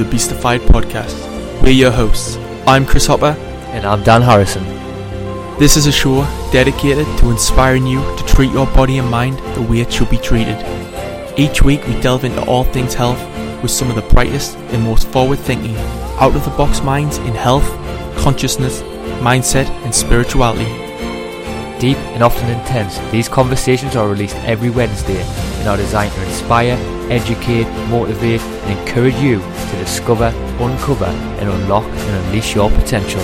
the Beastified podcast. We're your hosts. I'm Chris Hopper. And I'm Dan Harrison. This is a show dedicated to inspiring you to treat your body and mind the way it should be treated. Each week we delve into all things health with some of the brightest and most forward thinking, out of the box minds in health, consciousness, mindset, and spirituality. Deep and often intense, these conversations are released every Wednesday and are designed to inspire, educate, motivate, and encourage you to discover, uncover, and unlock and unleash your potential.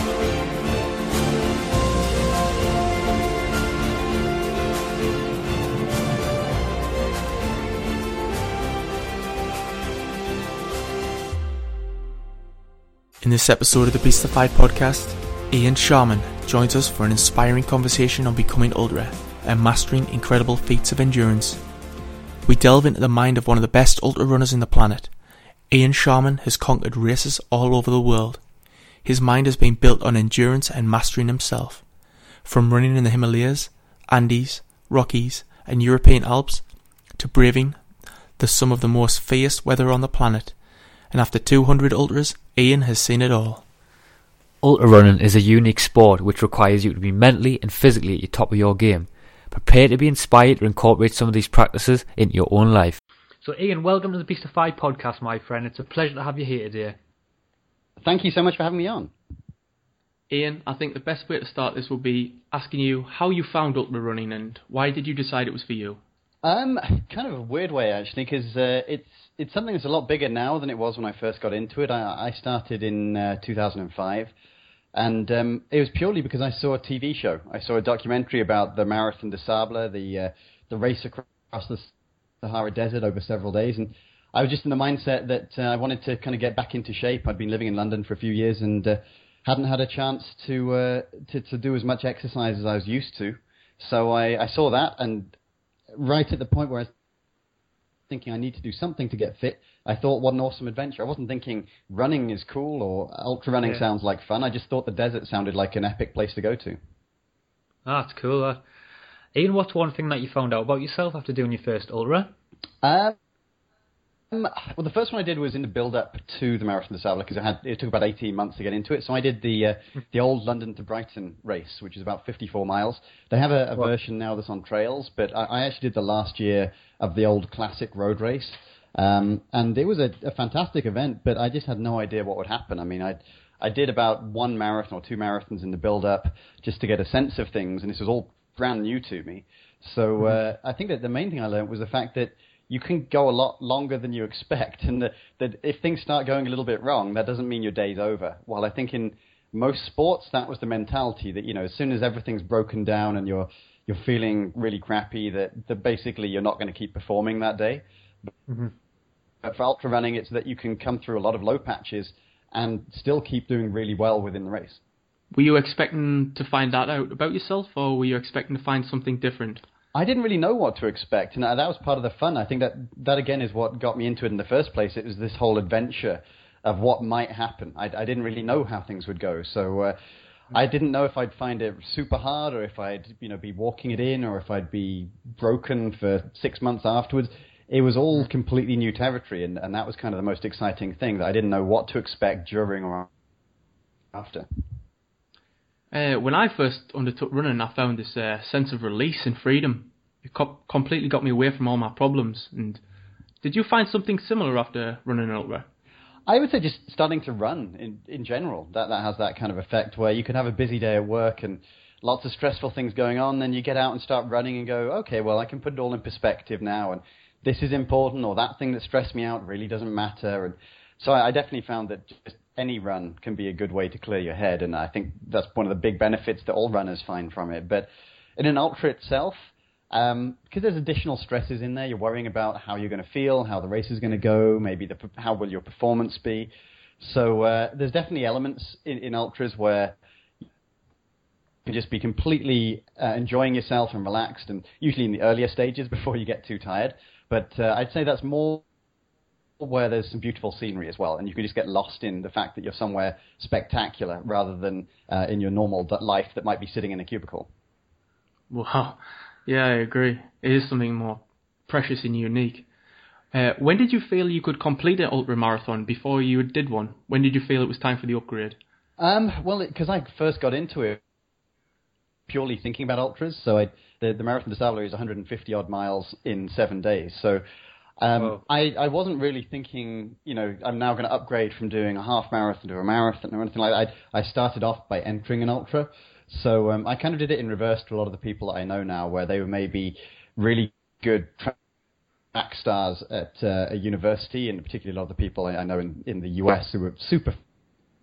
In this episode of the Beastified podcast, Ian Sharman joins us for an inspiring conversation on becoming ultra and mastering incredible feats of endurance. We delve into the mind of one of the best ultra runners in the planet. Ian Sharman has conquered races all over the world. His mind has been built on endurance and mastering himself. From running in the Himalayas, Andes, Rockies, and European Alps to braving the some of the most fierce weather on the planet. And after 200 ultras, Ian has seen it all. Ultra running is a unique sport which requires you to be mentally and physically at the top of your game. Prepare to be inspired to incorporate some of these practices into your own life. So, Ian, welcome to the Beastified podcast, my friend. It's a pleasure to have you here today. Thank you so much for having me on. Ian, I think the best way to start this will be asking you how you found ultra running and why did you decide it was for you? Um, kind of a weird way actually, because uh, it's it's something that's a lot bigger now than it was when I first got into it. I, I started in uh, 2005, and um, it was purely because I saw a TV show. I saw a documentary about the Marathon des Sables, the uh, the race across the Sahara Desert over several days, and I was just in the mindset that uh, I wanted to kind of get back into shape. I'd been living in London for a few years and uh, hadn't had a chance to, uh, to to do as much exercise as I was used to. So I, I saw that, and right at the point where I was thinking I need to do something to get fit, I thought, what an awesome adventure. I wasn't thinking running is cool or ultra running Yeah. sounds like fun. I just thought the desert sounded like an epic place to go to. Ah, that's cool. Uh, Ian, what's one thing that you found out about yourself after doing your first ultra? Um, well, the first one I did was in the build-up to the Marathon des Sables because it, it took about 18 months to get into it. So I did the uh, the old London to Brighton race, which is about 54 miles. They have a, a version now that's on trails, but I, I actually did the last year of the old classic road race. Um, and it was a, a fantastic event, but I just had no idea what would happen. I mean, I I did about one marathon or two marathons in the build-up just to get a sense of things, and this was all brand new to me. So uh, I think that the main thing I learned was the fact that you can go a lot longer than you expect, and that, that if things start going a little bit wrong, that doesn't mean your day's over. While I think in most sports, that was the mentality that you know, as soon as everything's broken down and you're you're feeling really crappy, that, that basically you're not going to keep performing that day. But for ultra running, it's that you can come through a lot of low patches and still keep doing really well within the race. Were you expecting to find that out about yourself or were you expecting to find something different? I didn't really know what to expect, and that was part of the fun. I think that that again is what got me into it in the first place. It was this whole adventure of what might happen. I, I didn't really know how things would go, so uh, I didn't know if I'd find it super hard, or if I'd you know be walking it in, or if I'd be broken for six months afterwards. It was all completely new territory, and, and that was kind of the most exciting thing. That I didn't know what to expect during or after. Uh, when I first undertook running, I found this uh, sense of release and freedom. It co- completely got me away from all my problems. And did you find something similar after running an ultra? I would say just starting to run in, in general. That that has that kind of effect where you can have a busy day at work and lots of stressful things going on. Then you get out and start running and go, okay, well I can put it all in perspective now, and this is important, or that thing that stressed me out really doesn't matter. And so I, I definitely found that just any run can be a good way to clear your head, and I think that's one of the big benefits that all runners find from it. But in an ultra itself, um, because there's additional stresses in there. You're worrying about how you're going to feel, how the race is going to go, maybe the, how will your performance be. So uh, there's definitely elements in, in ultras where you can just be completely uh, enjoying yourself and relaxed, and usually in the earlier stages before you get too tired. But uh, I'd say that's more where there's some beautiful scenery as well, and you can just get lost in the fact that you're somewhere spectacular rather than uh, in your normal life that might be sitting in a cubicle. Wow. Yeah, I agree. It is something more precious and unique. Uh, when did you feel you could complete an ultra marathon before you did one? When did you feel it was time for the upgrade? Um, well, because I first got into it purely thinking about ultras, so I, the, the Marathon des Sables is 150 odd miles in seven days. So um, I, I wasn't really thinking, you know, I'm now going to upgrade from doing a half marathon to a marathon or anything like that. I, I started off by entering an ultra. So um, I kind of did it in reverse to a lot of the people that I know now, where they were maybe really good track stars at uh, a university, and particularly a lot of the people I, I know in, in the US who were super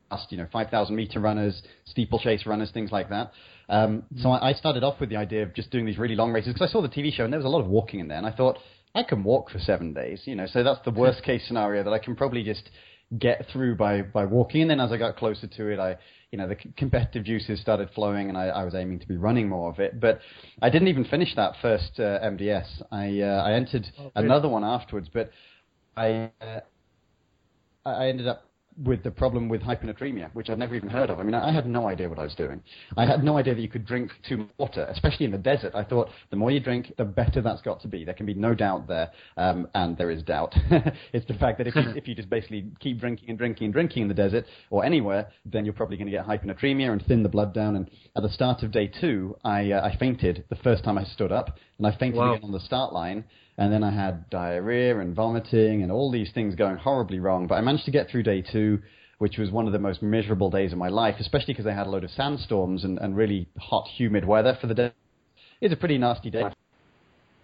fast, you know, 5,000 meter runners, steeplechase runners, things like that. Um, so I, I started off with the idea of just doing these really long races because I saw the TV show and there was a lot of walking in there, and I thought I can walk for seven days, you know, so that's the worst case scenario that I can probably just get through by by walking. And then as I got closer to it, I you know the competitive juices started flowing, and I, I was aiming to be running more of it. But I didn't even finish that first uh, MDS. I uh, I entered oh, another one afterwards, but I uh, I ended up with the problem with hyponatremia, which I'd never even heard of. I mean, I had no idea what I was doing. I had no idea that you could drink too much water, especially in the desert. I thought the more you drink, the better that's got to be. There can be no doubt there, um, and there is doubt. it's the fact that if you, if you just basically keep drinking and drinking and drinking in the desert or anywhere, then you're probably going to get hyponatremia and thin the blood down. And at the start of day two, I, uh, I fainted the first time I stood up, and I fainted wow. again on the start line and then I had diarrhea and vomiting and all these things going horribly wrong. But I managed to get through day two, which was one of the most miserable days of my life, especially because I had a load of sandstorms and, and really hot, humid weather for the day. It's a pretty nasty day.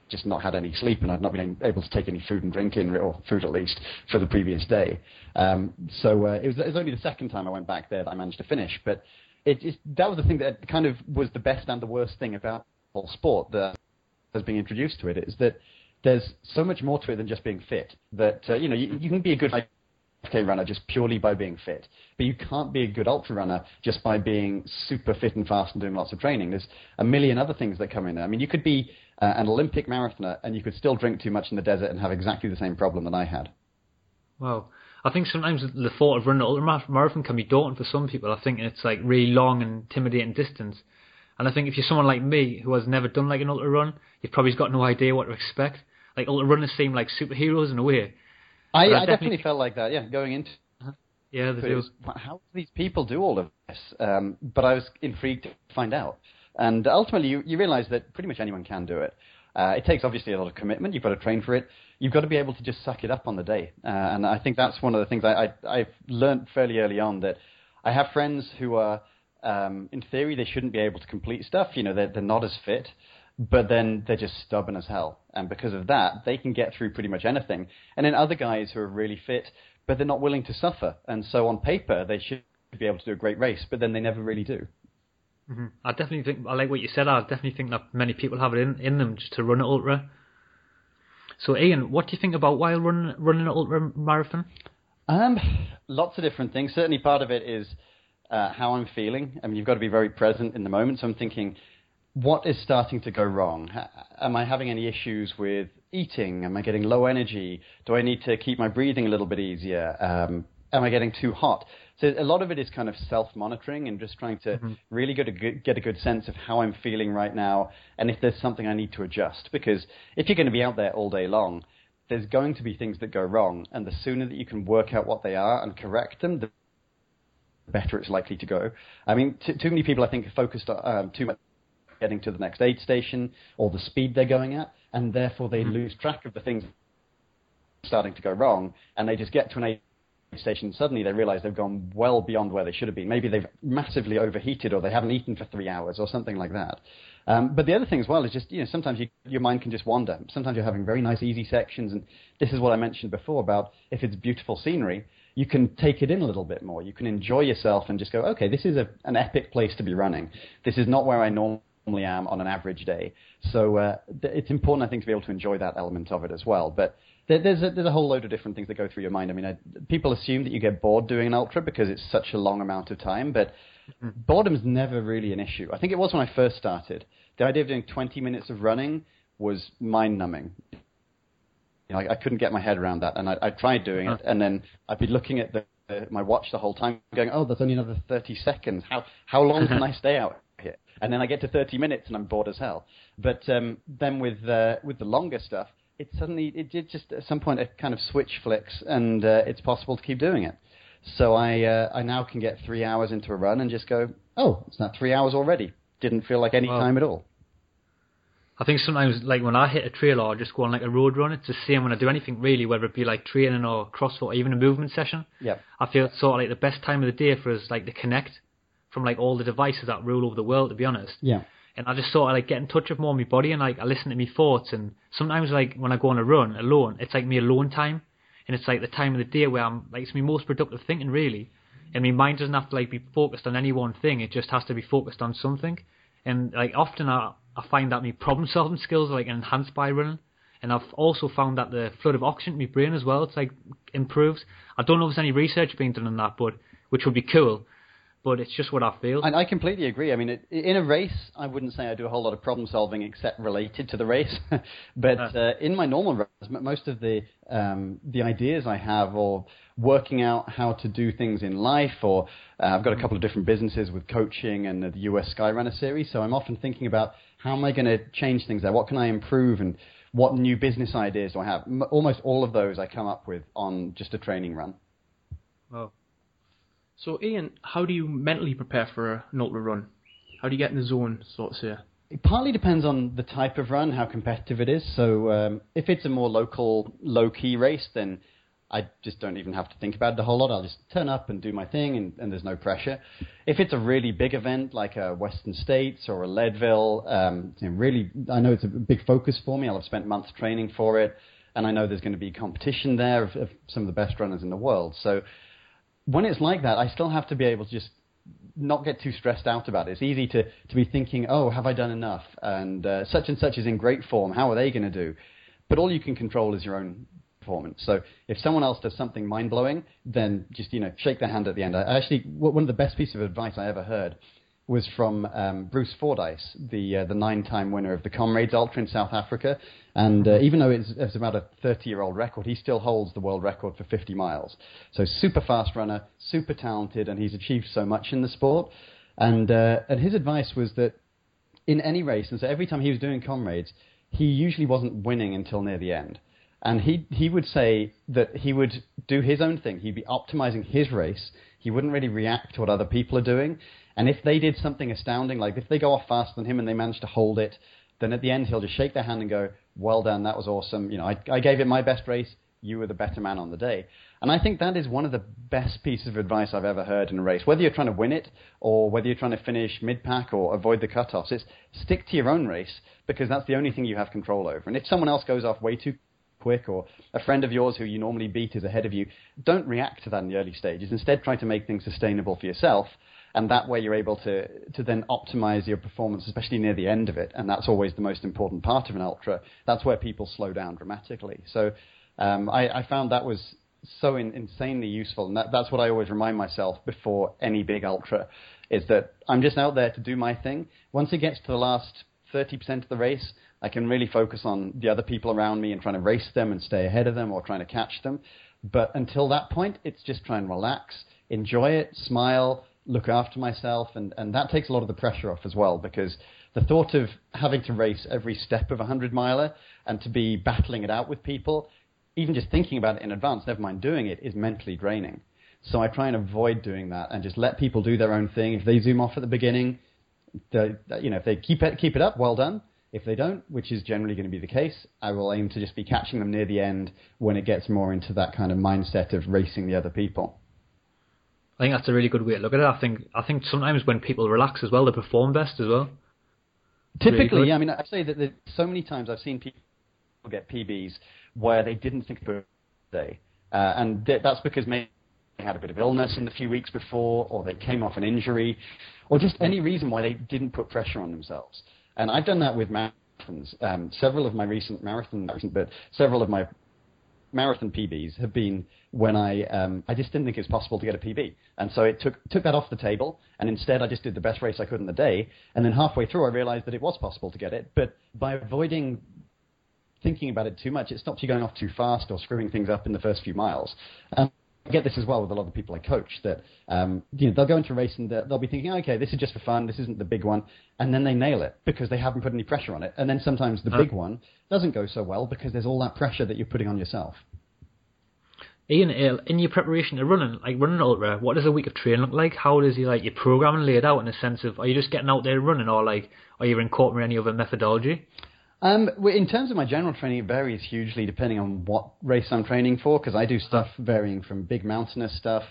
Just not had any sleep, and I'd not been able to take any food and drink in, or food at least, for the previous day. Um, so uh, it, was, it was only the second time I went back there that I managed to finish. But it, it, that was the thing that kind of was the best and the worst thing about whole sport that has been introduced to it is that there's so much more to it than just being fit. That uh, you know you, you can be a good 5K runner just purely by being fit, but you can't be a good ultra runner just by being super fit and fast and doing lots of training. There's a million other things that come in. I mean, you could be uh, an Olympic marathoner and you could still drink too much in the desert and have exactly the same problem that I had. Wow. I think sometimes the thought of running an ultra marathon can be daunting for some people. I think it's like really long and intimidating distance. And I think if you're someone like me who has never done like an ultra run, you've probably got no idea what to expect like the runners seem like superheroes in a way. I, I, I definitely, definitely, felt like that. Yeah, going into uh-huh. yeah, how do these people do all of this? Um, but I was intrigued to find out, and ultimately you, you realise that pretty much anyone can do it. Uh, it takes obviously a lot of commitment. You've got to train for it. You've got to be able to just suck it up on the day. Uh, and I think that's one of the things I, I, I've learned fairly early on that I have friends who are, um, in theory, they shouldn't be able to complete stuff. You know, they're, they're not as fit but then they're just stubborn as hell. And because of that, they can get through pretty much anything. And then other guys who are really fit, but they're not willing to suffer. And so on paper, they should be able to do a great race, but then they never really do. Mm-hmm. I definitely think, I like what you said, I definitely think that many people have it in, in them just to run an ultra. So, Ian, what do you think about while running, running an ultra marathon? Um, lots of different things. Certainly, part of it is uh, how I'm feeling. I mean, you've got to be very present in the moment. So I'm thinking, what is starting to go wrong? Am I having any issues with eating? Am I getting low energy? Do I need to keep my breathing a little bit easier? Um, am I getting too hot? So a lot of it is kind of self-monitoring and just trying to mm-hmm. really get a, good, get a good sense of how I'm feeling right now and if there's something I need to adjust. Because if you're going to be out there all day long, there's going to be things that go wrong, and the sooner that you can work out what they are and correct them, the better it's likely to go. I mean, t- too many people I think are focused on, um, too much getting to the next aid station or the speed they're going at, and therefore they mm-hmm. lose track of the things starting to go wrong, and they just get to an aid station suddenly they realize they've gone well beyond where they should have been. Maybe they've massively overheated or they haven't eaten for three hours or something like that. Um, but the other thing as well is just, you know, sometimes you, your mind can just wander. Sometimes you're having very nice, easy sections, and this is what I mentioned before about if it's beautiful scenery, you can take it in a little bit more. You can enjoy yourself and just go, okay, this is a, an epic place to be running. This is not where I normally am on an average day. So uh, th- it's important, I think, to be able to enjoy that element of it as well. But there, there's a, there's a whole load of different things that go through your mind. I mean, I, people assume that you get bored doing an ultra because it's such a long amount of time, but mm-hmm. boredom's never really an issue. I think it was when I first started. The idea of doing 20 minutes of running was mind-numbing. You know, I, I couldn't get my head around that, and I, I tried doing it, and then I'd be looking at the, uh, my watch the whole time, going, "Oh, there's only another 30 seconds. How how long can I stay out here?" and then I get to 30 minutes and I'm bored as hell. But um, then with uh, with the longer stuff, it suddenly it did just at some point a kind of switch flicks, and uh, it's possible to keep doing it. So I uh, I now can get three hours into a run and just go, oh, it's not three hours already. Didn't feel like any Wow. time at all. I think sometimes, like when I hit a trail or just go on like a road run, it's the same when I do anything really, whether it be like training or CrossFit or even a movement session. Yep. I feel it's sort of like the best time of the day for us, like to connect from like all the devices that rule over the world. To be honest, Yeah. and I just sort of like get in touch with more of my body and like I listen to my thoughts. And sometimes like when I go on a run alone, it's like me alone time, and it's like the time of the day where I'm like it's my most productive thinking really. And my mind doesn't have to like be focused on any one thing; it just has to be focused on something. And like often I I find that my problem solving skills are like enhanced by running. And I've also found that the flood of oxygen to my brain as well, it's like improves. I don't know if there's any research being done on that, but which would be cool. But it's just what I feel. And I completely agree. I mean, it, in a race, I wouldn't say I do a whole lot of problem solving except related to the race. but uh, in my normal runs, most of the um, the ideas I have, or working out how to do things in life, or uh, I've got a couple of different businesses with coaching and the US Skyrunner series. So I'm often thinking about how am I going to change things there? What can I improve? And what new business ideas do I have? M- almost all of those I come up with on just a training run. Well, So, Ian, how do you mentally prepare for an ultra run? How do you get in the zone, so to say? It partly depends on the type of run, how competitive it is. So um, if it's a more local, low-key race, then I just don't even have to think about it a whole lot. I'll just turn up and do my thing, and, and there's no pressure. If it's a really big event like a Western States or a Leadville, um, really, I know it's a big focus for me. I'll have spent months training for it, and I know there's going to be competition there of, of some of the best runners in the world. So when it's like that, I still have to be able to just not get too stressed out about it. It's easy to, to be thinking, oh, have I done enough? And uh, such and such is in great form. How are they going to do? But all you can control is your own performance. So if someone else does something mind blowing, then just you know shake their hand at the end. I actually one of the best pieces of advice I ever heard was from um, Bruce Fordyce, the uh, the nine time winner of the Comrades Ultra in South Africa. And uh, even though it's, it's about a 30 year old record, he still holds the world record for 50 miles. So super fast runner, super talented, and he's achieved so much in the sport. And uh, and his advice was that in any race, and so every time he was doing comrades, he usually wasn't winning until near the end. And he he would say that he would do his own thing. He'd be optimizing his race. He wouldn't really react to what other people are doing. And if they did something astounding, like if they go off faster than him and they manage to hold it, then at the end he'll just shake their hand and go, "Well done, that was awesome. You know, I, I gave it my best race. You were the better man on the day." And I think that is one of the best pieces of advice I've ever heard in a race. Whether you're trying to win it or whether you're trying to finish mid pack or avoid the cutoffs, it's stick to your own race because that's the only thing you have control over. And if someone else goes off way too quick or a friend of yours who you normally beat is ahead of you, don't react to that in the early stages. Instead, try to make things sustainable for yourself. And that way you're able to, to then optimize your performance, especially near the end of it. And that's always the most important part of an ultra. That's where people slow down dramatically. So um, I, I found that was so in, insanely useful. And that, that's what I always remind myself before any big ultra is that I'm just out there to do my thing. Once it gets to the last 30% of the race, I can really focus on the other people around me and trying to race them and stay ahead of them or trying to catch them. But until that point, it's just try and relax, enjoy it, smile, look after myself, and, and that takes a lot of the pressure off as well because the thought of having to race every step of a 100 miler and to be battling it out with people, even just thinking about it in advance, never mind doing it, is mentally draining. So I try and avoid doing that and just let people do their own thing. If they zoom off at the beginning, the, you know, if they keep it keep it up, well done. If they don't, which is generally going to be the case, I will aim to just be catching them near the end when it gets more into that kind of mindset of racing the other people. I think that's a really good way to look at it. I think I think sometimes when people relax as well, they perform best as well. Typically, Really. I mean, I say that so many times I've seen people get PBs where they didn't think about day, uh, and th- that's because maybe they had a bit of illness in the few weeks before, or they came off an injury, or just any reason why they didn't put pressure on themselves. And I've done that with marathons. Um, several of my recent marathon, but several of my marathon PBs have been when I um, I just didn't think it was possible to get a PB, and so it took took that off the table, and instead I just did the best race I could in the day, and then halfway through I realized that it was possible to get it, but by avoiding thinking about it too much, it stops you going off too fast or screwing things up in the first few miles. Um, get this as well with a lot of people I coach that um, you know they'll go into a race and they'll be thinking, okay, this is just for fun, this isn't the big one, and then they nail it because they haven't put any pressure on it, and then sometimes the uh, big one doesn't go so well because there's all that pressure that you're putting on yourself. Ian, uh, in your preparation to running, like running ultra, what does a week of training look like? How does you like your programming laid out in a sense of are you just getting out there running, or like are you incorporating any other methodology? Um, in terms of my general training, it varies hugely depending on what race I'm training for, because I do stuff varying from big mountainous stuff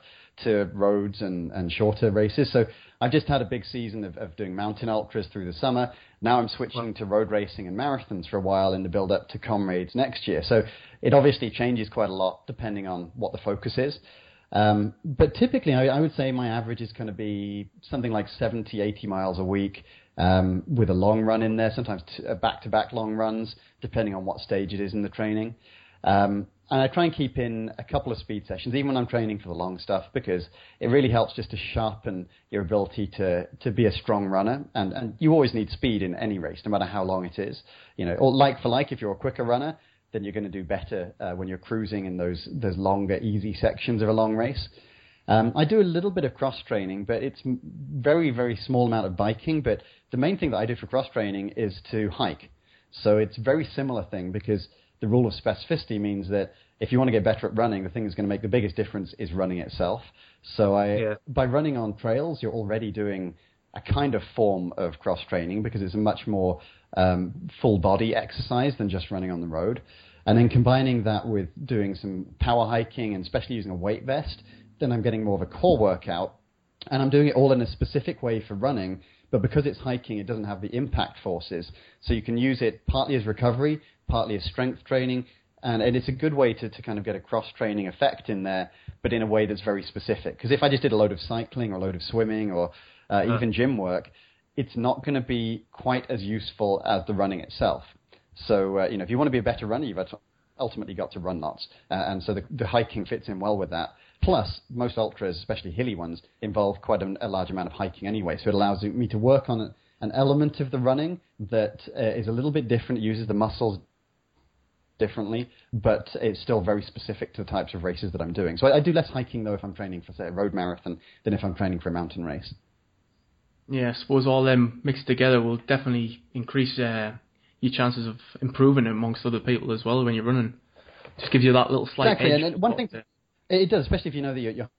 to roads and, and shorter races. So I've just had a big season of, of doing mountain ultras through the summer. Now I'm switching to road racing and marathons for a while in the build up to Comrades next year. So it obviously changes quite a lot depending on what the focus is. Um, but typically, I, I, would say my average is going to be something like 70, 80 miles a week um, with a long run in there, sometimes back to back long runs, depending on what stage it is in the training. Um, and I try and keep in a couple of speed sessions, even when I'm training for the long stuff, because it really helps just to sharpen your ability to, to be a strong runner. And, and you always need speed in any race, no matter how long it is. You know, or like for like, if you're a quicker runner, then you're going to do better uh, when you're cruising in those those longer, easy sections of a long race. Um, I do a little bit of cross training, but it's very, very small amount of biking. But the main thing that I do for cross training is to hike. So it's a very similar thing because the rule of specificity means that if you want to get better at running, the thing that's going to make the biggest difference is running itself. So I, yeah. by running on trails, you're already doing a kind of form of cross training because it's a much more um, full body exercise than just running on the road. And then combining that with doing some power hiking and especially using a weight vest, then I'm getting more of a core workout. And I'm doing it all in a specific way for running, but because it's hiking, it doesn't have the impact forces. So you can use it partly as recovery, partly as strength training, and, and it's a good way to, to kind of get a cross training effect in there, but in a way that's very specific. Because if I just did a load of cycling or a load of swimming or uh, uh. even gym work, it's not going to be quite as useful as the running itself. So, uh, you know, if you want to be a better runner, you've ultimately got to run lots. Uh, and so the, the hiking fits in well with that. Plus, most ultras, especially hilly ones, involve quite a, a large amount of hiking anyway, so it allows me to work on an element of the running that uh, is a little bit different, it uses the muscles differently, but it's still very specific to the types of races that I'm doing. So I, I do less hiking though if I'm training for say a road marathon than if I'm training for a mountain race. Yeah, I suppose all them mixed together will definitely increase uh, your chances of improving amongst other people as well when you're running. Just gives you that little slight exactly. edge. And one thing, it does, especially if you know that you're, you're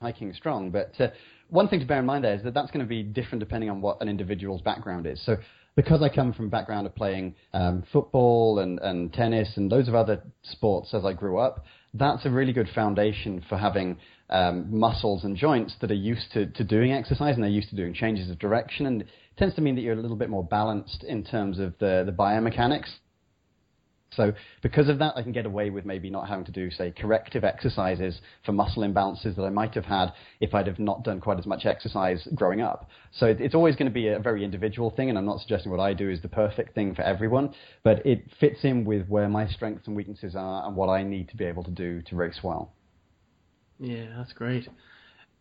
hiking strong. But uh, one thing to bear in mind there is that that's going to be different depending on what an individual's background is. So because I come from a background of playing um, football and, and tennis and loads of other sports as I grew up, that's a really good foundation for having um, muscles and joints that are used to, to doing exercise and they're used to doing changes of direction. And it tends to mean that you're a little bit more balanced in terms of the, the biomechanics. So because of that, I can get away with maybe not having to do, say, corrective exercises for muscle imbalances that I might have had if I'd have not done quite as much exercise growing up. So it's always going to be a very individual thing, and I'm not suggesting what I do is the perfect thing for everyone, but it fits in with where my strengths and weaknesses are and what I need to be able to do to race well. Yeah, that's great.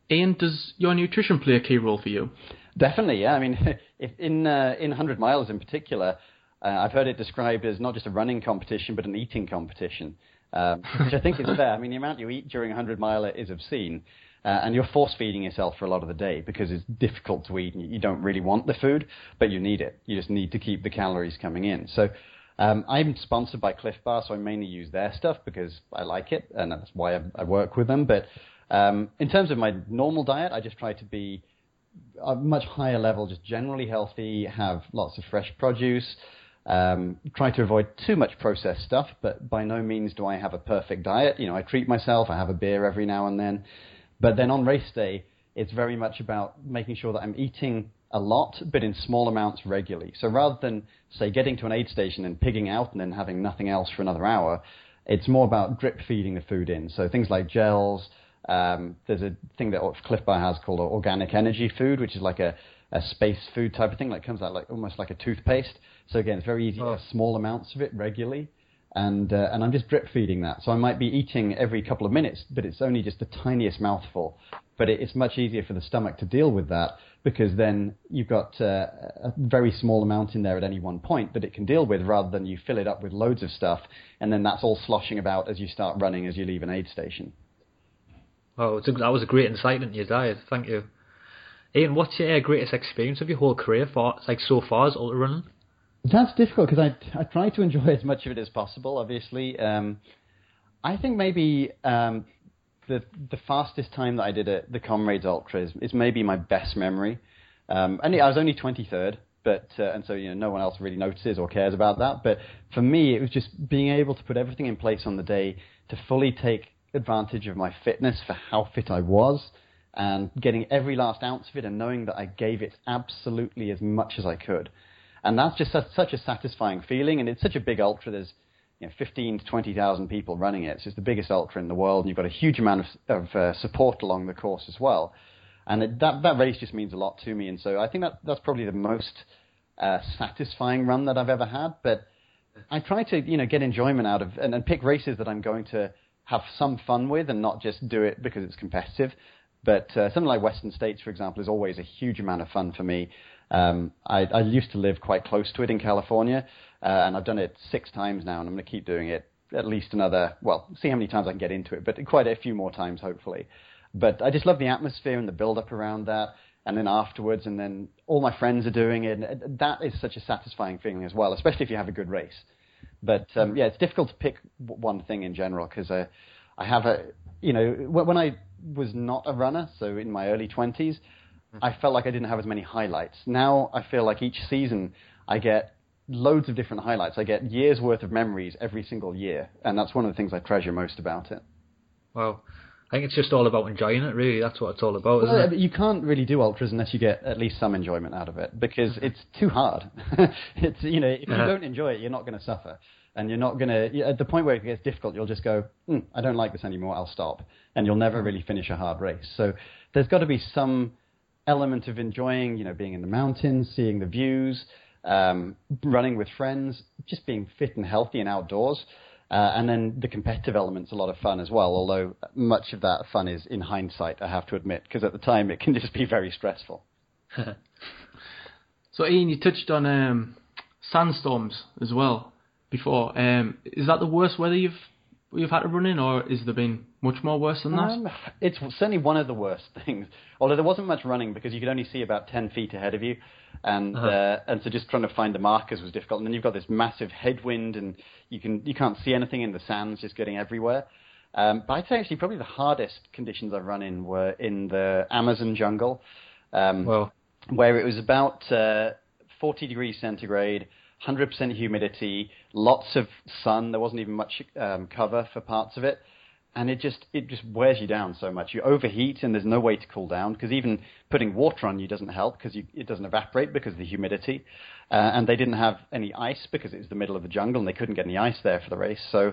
Ian, does your nutrition play a key role for you? Definitely, yeah. I mean, if in uh, in 100 miles in particular, uh, I've heard it described as not just a running competition, but an eating competition, um, which I think is fair. I mean, the amount you eat during a 100 miler is obscene. Uh, and you're force feeding yourself for a lot of the day because it's difficult to eat and you don't really want the food, but you need it. You just need to keep the calories coming in. So um, I'm sponsored by Clif Bar, so I mainly use their stuff because I like it and that's why I, I work with them. But um, in terms of my normal diet, I just try to be a much higher level, just generally healthy, have lots of fresh produce. Um, try to avoid too much processed stuff, but by no means do I have a perfect diet. You know, I treat myself. I have a beer every now and then, but then on race day, it's very much about making sure that I'm eating a lot, but in small amounts regularly. So rather than say getting to an aid station and pigging out and then having nothing else for another hour, it's more about drip feeding the food in. So things like gels. Um, there's a thing that Clif Bar has called organic energy food, which is like a a space food type of thing that comes out like almost like a toothpaste. So again, it's very easy, oh. small amounts of it regularly, and uh, and I'm just drip feeding that. So I might be eating every couple of minutes, but it's only just the tiniest mouthful. But it, it's much easier for the stomach to deal with that because then you've got uh, a very small amount in there at any one point that it can deal with, rather than you fill it up with loads of stuff, and then that's all sloshing about as you start running as you leave an aid station. Oh, a, that was a great insight into your diet. Thank you. Ian, what's your greatest experience of your whole career for like so far as ultra running? That's difficult because I I try to enjoy as much of it as possible. Obviously, um, I think maybe um, the the fastest time that I did it, the Comrades Ultra, is, is maybe my best memory. Um, and I was only 23rd, but uh, and so you know no one else really notices or cares about that. But for me, it was just being able to put everything in place on the day to fully take advantage of my fitness for how fit I was, and getting every last ounce of it, and knowing that I gave it absolutely as much as I could. And that's just such, such a satisfying feeling, and it's such a big ultra. There's you know, 15 to 20,000 people running it. So it's the biggest ultra in the world, and you've got a huge amount of, of uh, support along the course as well. And it, that that race just means a lot to me, and so I think that that's probably the most uh, satisfying run that I've ever had. But I try to you know get enjoyment out of and, and pick races that I'm going to have some fun with, and not just do it because it's competitive. But uh, something like Western States, for example, is always a huge amount of fun for me. Um, I, I used to live quite close to it in California, uh, and I've done it six times now, and I'm going to keep doing it at least another. Well, see how many times I can get into it, but quite a few more times, hopefully. But I just love the atmosphere and the build up around that. And then afterwards, and then all my friends are doing it. And that is such a satisfying feeling as well, especially if you have a good race. But um, yeah, it's difficult to pick one thing in general because uh, I have a, you know, when I was not a runner, so in my early 20s, mm-hmm. I felt like I didn't have as many highlights. Now I feel like each season I get loads of different highlights. I get years worth of memories every single year, and that's one of the things I treasure most about it. Well, I think it's just all about enjoying it, really. That's what it's all about, well, You can't really do ultras unless you get at least some enjoyment out of it because mm-hmm. it's too hard. it's you know, if you don't enjoy it, you're not going to suffer, and you're not going to. At the point where it gets difficult, you'll just go, mm, "I don't like this anymore. I'll stop," and you'll never really finish a hard race. So there's got to be some element of enjoying, you know, being in the mountains, seeing the views, um, running with friends, just being fit and healthy and outdoors. Uh, and then the competitive element's a lot of fun as well, although much of that fun is in hindsight, I have to admit, because at the time it can just be very stressful. so, Ian, you touched on um, sandstorms as well before. Um, is that the worst weather you've you've had to run in, or has there been much more worse than that? Um, it's certainly one of the worst things. Although there wasn't much running because you could only see about ten feet ahead of you, and uh-huh. uh, and so just trying to find the markers was difficult. And then you've got this massive headwind, and you can you can't see anything in the sands, just getting everywhere. Um, but I'd say actually probably the hardest conditions I've run in were in the Amazon jungle, um, well. where it was about uh, 40 degrees centigrade, 100% humidity, lots of sun. There wasn't even much um, cover for parts of it and it just it just wears you down so much. You overheat, and there's no way to cool down because even putting water on you doesn't help because it doesn't evaporate because of the humidity. Uh, and they didn't have any ice because it was the middle of the jungle and they couldn't get any ice there for the race. So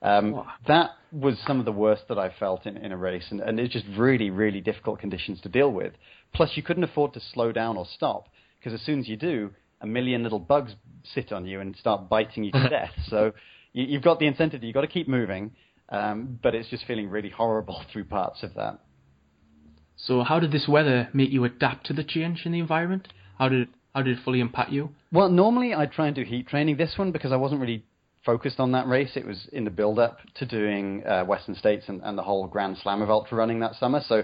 um, that was some of the worst that I felt in, in a race, and, and it's just really really difficult conditions to deal with. Plus, you couldn't afford to slow down or stop because as soon as you do, a million little bugs sit on you and start biting you to death. So you, you've got the incentive. You've got to keep moving um, but it's just feeling really horrible through parts of that. So, how did this weather make you adapt to the change in the environment? How did how did it fully impact you? Well, normally I try and do heat training. This one because I wasn't really focused on that race. It was in the build-up to doing uh, Western States and, and the whole Grand Slam of ultra running that summer. So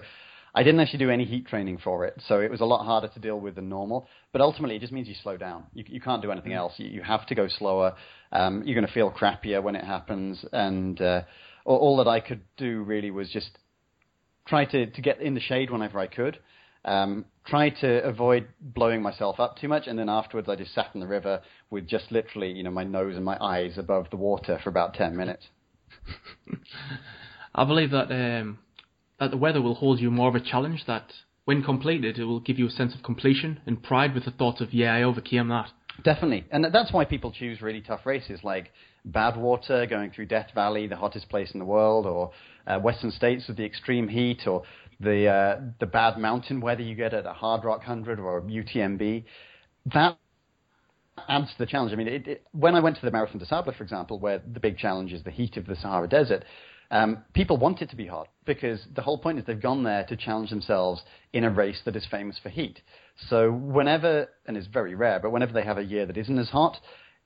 I didn't actually do any heat training for it, so it was a lot harder to deal with than normal. But ultimately, it just means you slow down. You, you can't do anything mm. else. You, you have to go slower. Um, you're going to feel crappier when it happens, and uh, all, all that I could do really was just try to, to get in the shade whenever I could. Um, try to avoid blowing myself up too much, and then afterwards I just sat in the river with just literally, you know, my nose and my eyes above the water for about ten minutes. I believe that um, that the weather will hold you more of a challenge. That when completed, it will give you a sense of completion and pride with the thought of, yeah, I overcame that. Definitely, and that's why people choose really tough races like Badwater going through Death Valley, the hottest place in the world, or uh, Western States with the extreme heat, or the uh, the bad mountain weather you get at a Hardrock Hundred or a UTMB. That adds to the challenge. I mean, it, it, when I went to the Marathon des Sables, for example, where the big challenge is the heat of the Sahara Desert, um, people want it to be hot because the whole point is they've gone there to challenge themselves in a race that is famous for heat. So whenever, and it's very rare, but whenever they have a year that isn't as hot,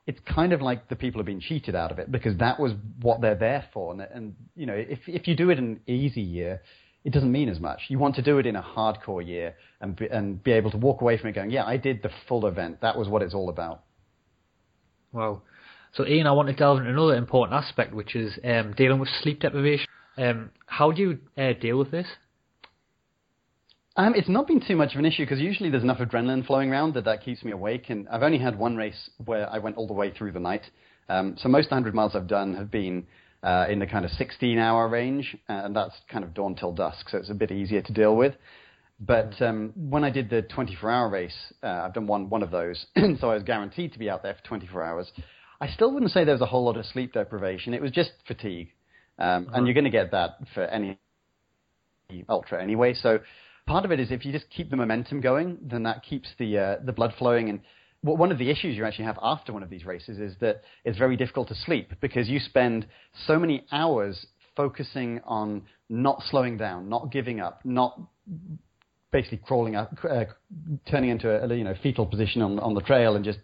it's kind of like the people have been cheated out of it because that was what they're there for. And, and you know, if if you do it in an easy year, it doesn't mean as much. You want to do it in a hardcore year and be, and be able to walk away from it going, yeah, I did the full event. That was what it's all about. Wow. So, Ian, I want to delve into another important aspect, which is um, dealing with sleep deprivation. Um, how do you uh, deal with this? Um, it's not been too much of an issue because usually there's enough adrenaline flowing around that that keeps me awake. And I've only had one race where I went all the way through the night. Um, so most 100 miles I've done have been uh, in the kind of 16-hour range, and that's kind of dawn till dusk, so it's a bit easier to deal with. But um, when I did the 24-hour race, uh, I've done one one of those, so I was guaranteed to be out there for 24 hours. I still wouldn't say there was a whole lot of sleep deprivation. It was just fatigue, um, uh-huh. and you're going to get that for any ultra anyway. So part of it is if you just keep the momentum going, then that keeps the uh, the blood flowing and one of the issues you actually have after one of these races is that it's very difficult to sleep because you spend so many hours focusing on not slowing down, not giving up, not basically crawling up, uh, turning into a you know fetal position on on the trail and just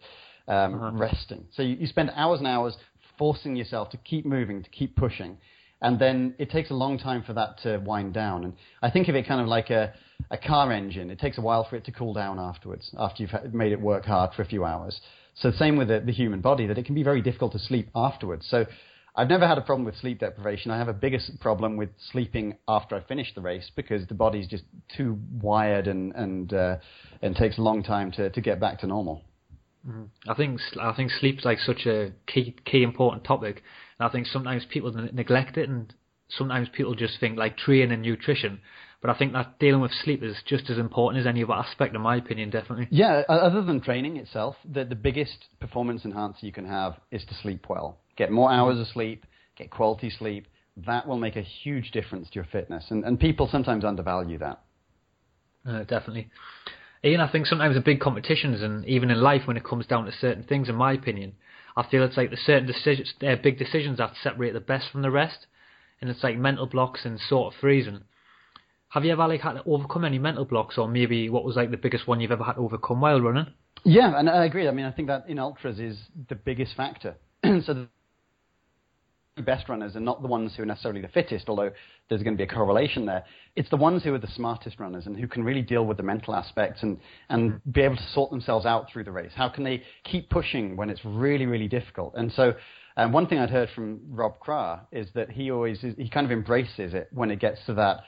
um, uh-huh. resting. So you, you spend hours and hours forcing yourself to keep moving, to keep pushing, and then it takes a long time for that to wind down. And I think of it kind of like a, a car engine. It takes a while for it to cool down afterwards, after you've made it work hard for a few hours. So same with the, the human body, that it can be very difficult to sleep afterwards. So I've never had a problem with sleep deprivation. I have a bigger problem with sleeping after I finish the race because the body's just too wired and and uh, and takes a long time to, to get back to normal. Mm-hmm. I think I think sleep's like such a key key important topic and I think sometimes people neglect it, and sometimes people just think like training and nutrition. But I think that dealing with sleep is just as important as any other aspect, in my opinion, definitely. Yeah, other than training itself, the, the biggest performance enhancer you can have is to sleep well. Get more hours of sleep, get quality sleep. That will make a huge difference to your fitness. And, and people sometimes undervalue that. Uh, definitely. Ian, I think sometimes in big competitions and even in life when it comes down to certain things, in my opinion, I feel it's like the certain decisions, uh, big decisions that separate the best from the rest, and it's like mental blocks and sort of freezing. Have you ever like had to overcome any mental blocks, or maybe what was like the biggest one you've ever had to overcome while running? Yeah, and I agree. I mean, I think that in ultras is the biggest factor. so best runners are not the ones who are necessarily the fittest, although there's going to be a correlation there. It's the ones who are the smartest runners and who can really deal with the mental aspects and, and mm-hmm. be able to sort themselves out through the race. How can they keep pushing when it's really, really difficult? And so, um, one thing I'd heard from Rob Krar is that he always he kind of embraces it when it gets to that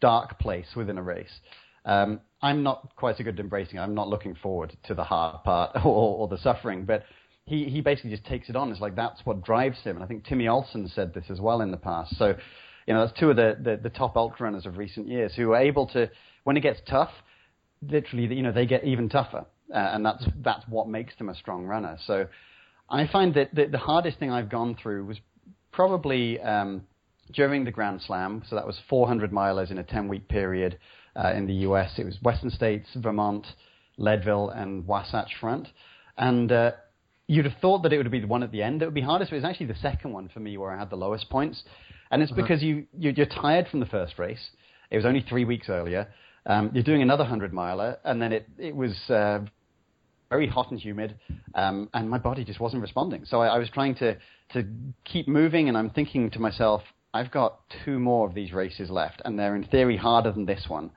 dark place within a race. Um, I'm not quite so good at embracing it. I'm not looking forward to the hard part or, or the suffering, but he, he basically just takes it on. It's like that's what drives him. And I think Timmy Olson said this as well in the past. So, you know, that's two of the, the, the top ultra runners of recent years who are able to, when it gets tough, literally, you know, they get even tougher. Uh, and that's, that's what makes them a strong runner. So I find that the, the hardest thing I've gone through was probably um, during the Grand Slam. So that was 400 milers in a 10 week period uh, in the US. It was Western States, Vermont, Leadville, and Wasatch Front. And uh, you'd have thought that it would be the one at the end that would be hardest, but it was actually the second one for me where I had the lowest points. And it's uh-huh. because you, you're tired from the first race. It was only three weeks earlier. Um, you're doing another 100 miler, and then it, it was uh, very hot and humid, um, and my body just wasn't responding. So I, I was trying to, to keep moving, and I'm thinking to myself, I've got two more of these races left, and they're in theory harder than this one.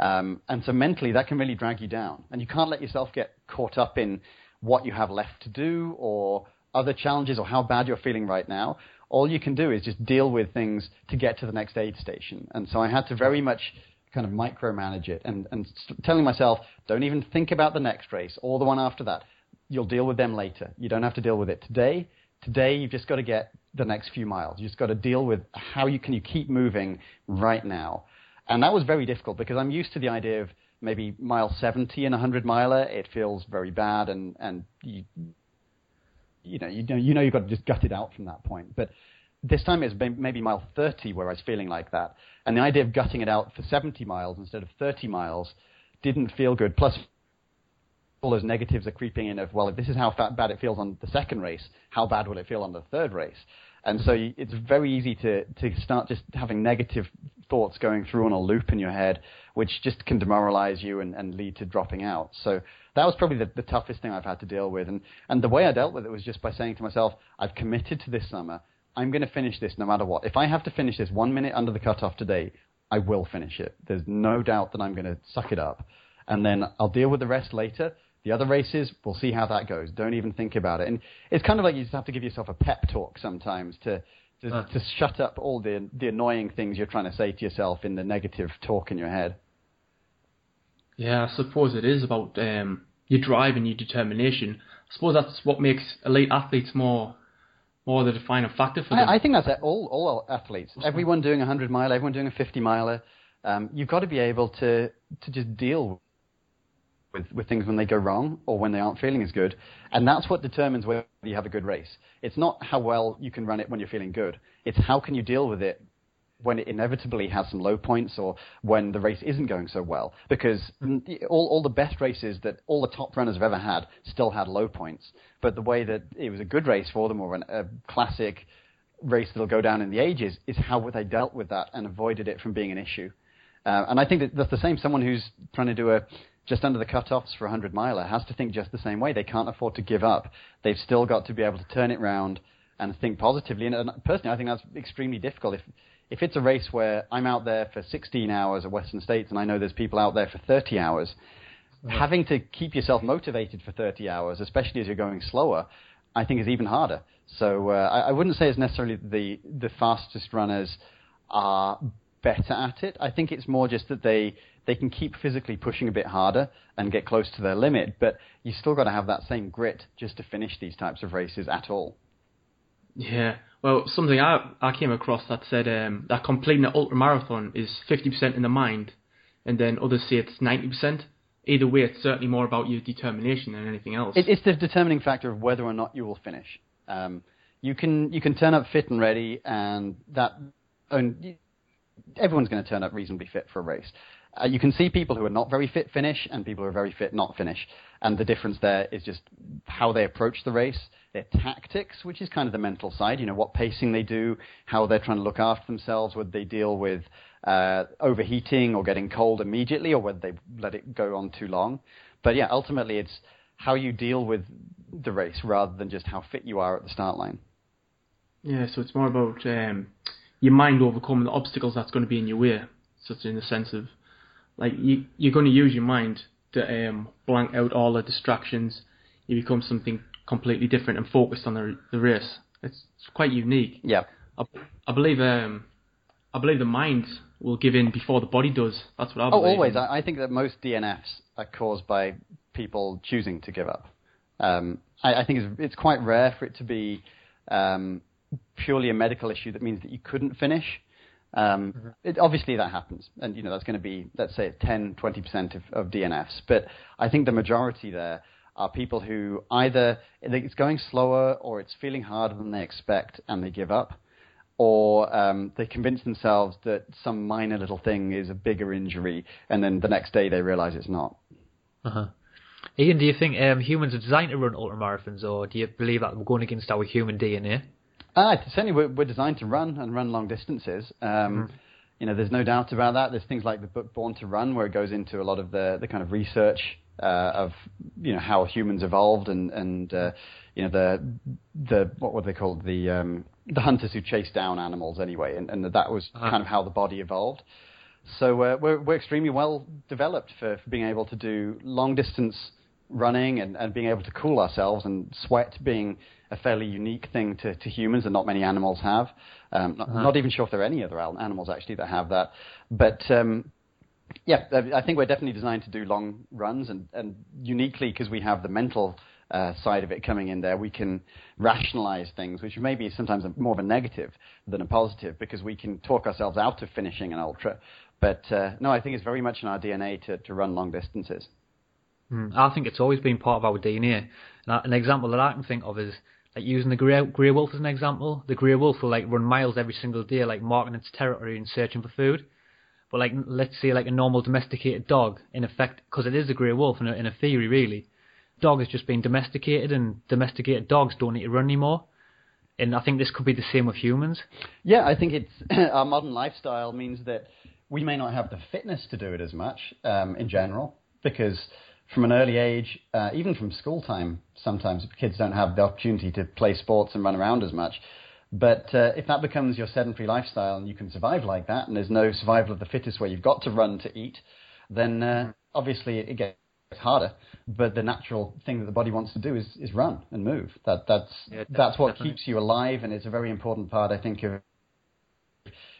Um, and so mentally, that can really drag you down. And you can't let yourself get caught up in what you have left to do or other challenges or how bad you're feeling right now. All you can do is just deal with things to get to the next aid station. And so I had to very much kind of micromanage it and, and telling myself, don't even think about the next race or the one after that. You'll deal with them later. You don't have to deal with it today. Today, you've just got to get the next few miles. You just got to deal with how you can you keep moving right now. And that was very difficult because I'm used to the idea of maybe mile 70 in a 100 miler, it feels very bad, and and you you know you know you know you've got to just gut it out from that point. But this time it's maybe mile 30 where I was feeling like that, and the idea of gutting it out for 70 miles instead of 30 miles didn't feel good. Plus, all those negatives are creeping in of well, if this is how bad it feels on the second race, how bad will it feel on the third race? And so you, it's very easy to, to start just having negative thoughts going through on a loop in your head, which just can demoralize you and, and lead to dropping out. So that was probably the, the toughest thing I've had to deal with. And, and the way I dealt with it was just by saying to myself, I've committed to this summer. I'm going to finish this no matter what. If I have to finish this one minute under the cutoff today, I will finish it. There's no doubt that I'm going to suck it up. And then I'll deal with the rest later. The other races, we'll see how that goes. Don't even think about it. And it's kind of like you just have to give yourself a pep talk sometimes to to, uh. to shut up all the the annoying things you're trying to say to yourself in the negative talk in your head. Yeah, I suppose it is about um, your drive and your determination. I suppose that's what makes elite athletes more more the defining factor for them. I, I think that's it. all all athletes. Everyone doing a hundred mile, everyone doing a fifty miler. Um, you've got to be able to to just deal with with things when they go wrong or when they aren't feeling as good, and that's what determines whether you have a good race. It's not how well you can run it when you're feeling good. It's how can you deal with it when it inevitably has some low points or when the race isn't going so well. Because all, all the best races that all the top runners have ever had still had low points. But the way that it was a good race for them or an, a classic race that'll go down in the ages is how they dealt with that and avoided it from being an issue. Uh, and I think that that's the same. Someone who's trying to do a just under the cutoffs for a 100 miler has to think just the same way. They can't afford to give up. They've still got to be able to turn it round and think positively. And, and personally, I think that's extremely difficult. If if it's a race where I'm out there for 16 hours at Western States and I know there's people out there for 30 hours, right. having to keep yourself motivated for 30 hours, especially as you're going slower, I think is even harder. So uh, I, I wouldn't say it's necessarily the the fastest runners are better at it. I think it's more just that they they can keep physically pushing a bit harder and get close to their limit, but you still got to have that same grit just to finish these types of races at all. Yeah, well, something I I came across that said um, that completing an ultra marathon is 50% in the mind, and then others say it's 90%. Either way, it's certainly more about your determination than anything else. It, it's the determining factor of whether or not you will finish. Um, you can you can turn up fit and ready, and that and everyone's going to turn up reasonably fit for a race. Uh, you can see people who are not very fit finish and people who are very fit not finish. And the difference there is just how they approach the race, their tactics, which is kind of the mental side, you know, what pacing they do, how they're trying to look after themselves, whether they deal with uh, overheating or getting cold immediately or whether they let it go on too long. But yeah, ultimately it's how you deal with the race rather than just how fit you are at the start line. Yeah, so it's more about um, your mind overcoming the obstacles that's going to be in your way, such in the sense of like you, you're going to use your mind to um, blank out all the distractions. You become something completely different and focused on the the race. It's, it's quite unique. Yeah. I, I believe um, I believe the mind will give in before the body does. That's what I believe. Oh, always. I, I think that most DNFs are caused by people choosing to give up. Um, I, I, think it's, it's quite rare for it to be um, purely a medical issue that means that you couldn't finish. Um, mm-hmm. it, obviously, that happens, and you know that's going to be let's say 10, 20 percent of, of DNFs. But I think the majority there are people who either it's going slower or it's feeling harder than they expect and they give up, or um, they convince themselves that some minor little thing is a bigger injury, and then the next day they realize it's not. Uh-huh. Ian, do you think um, humans are designed to run ultramarathons, or do you believe that we're going against our human DNA? Uh, certainly, we're, we're, designed to run and run long distances. Um, mm-hmm. You know, there's no doubt about that. There's things like the book Born to Run, where it goes into a lot of the, the kind of research uh, of you know how humans evolved and and uh, you know the the what were they called the um, the hunters who chased down animals anyway, and, and that was uh-huh. kind of how the body evolved. So uh, we're we're extremely well developed for, for being able to do long distance running and, and being able to cool ourselves and sweat being a fairly unique thing to, to humans and not many animals have. Um, not, uh-huh. not, even sure if there are any other animals actually that have that. But um, yeah, I think we're definitely designed to do long runs and, and uniquely because we have the mental uh, side of it coming in there, we can rationalize things, which maybe sometimes more of a negative than a positive because we can talk ourselves out of finishing an ultra. But uh, no, I think it's very much in our DNA to, to run long distances. Mm, I think it's always been part of our DNA. An example that I can think of is like using the grey, wolf as an example. The grey wolf will like run miles every single day, like marking its territory and searching for food. But like let's say like a normal domesticated dog, in effect, because it is a grey wolf in a, in a theory really, dog has just been domesticated, and domesticated dogs don't need to run anymore. And I think this could be the same with humans. Yeah, I think it's our modern lifestyle means that we may not have the fitness to do it as much um, in general because from an early age, uh, even from school time, sometimes kids don't have the opportunity to play sports and run around as much. But uh, if that becomes your sedentary lifestyle and you can survive like that, and there's no survival of the fittest where you've got to run to eat, then uh, obviously it gets harder. But the natural thing that the body wants to do is, is run and move. That that's yeah, that's what definitely. keeps you alive, and it's a very important part, I think, of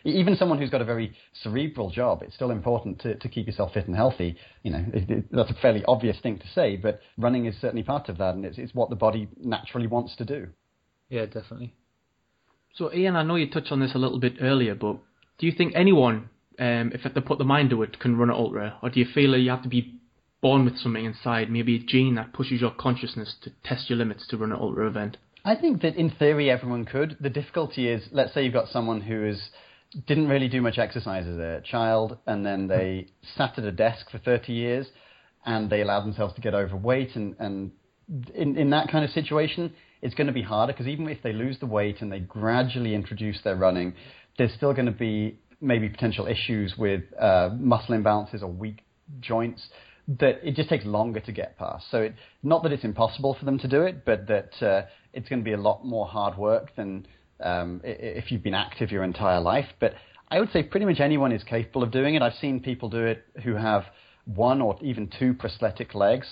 even someone who's got a very cerebral job, it's still important to, to keep yourself fit and healthy. You know, it, it, that's a fairly obvious thing to say, but running is certainly part of that, and it's, it's what the body naturally wants to do. Yeah, definitely. So, Ian, I know you touched on this a little bit earlier, but do you think anyone, um, if they put the mind to it, can run an ultra, or do you feel like you have to be born with something inside, maybe a gene that pushes your consciousness to test your limits to run an ultra event? I think that in theory everyone could. The difficulty is, let's say you've got someone who is didn't really do much exercise as a child, and then they sat at a desk for 30 years, and they allowed themselves to get overweight, and, and in, in that kind of situation, it's going to be harder because even if they lose the weight and they gradually introduce their running, there's still going to be maybe potential issues with uh, muscle imbalances or weak joints that it just takes longer to get past. So it, not that it's impossible for them to do it, but that uh, it's going to be a lot more hard work than um, if you've been active your entire life. But I would say pretty much anyone is capable of doing it. I've seen people do it who have one or even two prosthetic legs.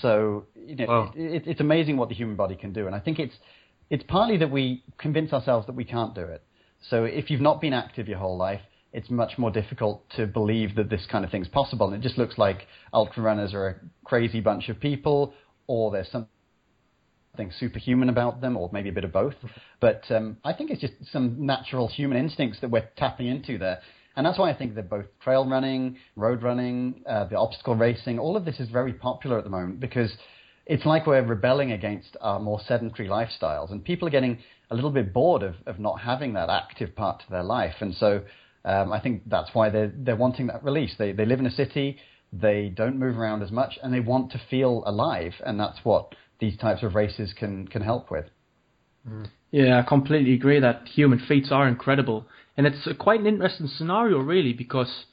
So you know, wow. it, it, it's amazing what the human body can do, and I think it's it's partly that we convince ourselves that we can't do it. So if you've not been active your whole life, it's much more difficult to believe that this kind of thing's possible. And it just looks like ultra runners are a crazy bunch of people, or there's something superhuman about them, or maybe a bit of both. But um, I think it's just some natural human instincts that we're tapping into there. And that's why I think that both trail running, road running, uh, the obstacle racing, all of this is very popular at the moment because it's like we're rebelling against our more sedentary lifestyles. And people are getting a little bit bored of, of not having that active part to their life. And so um, I think that's why they're they're wanting that release. They they live in a city, they don't move around as much, and they want to feel alive, and that's what these types of races can can help with. Mm. Yeah, I completely agree that human feats are incredible, and it's quite an interesting scenario really because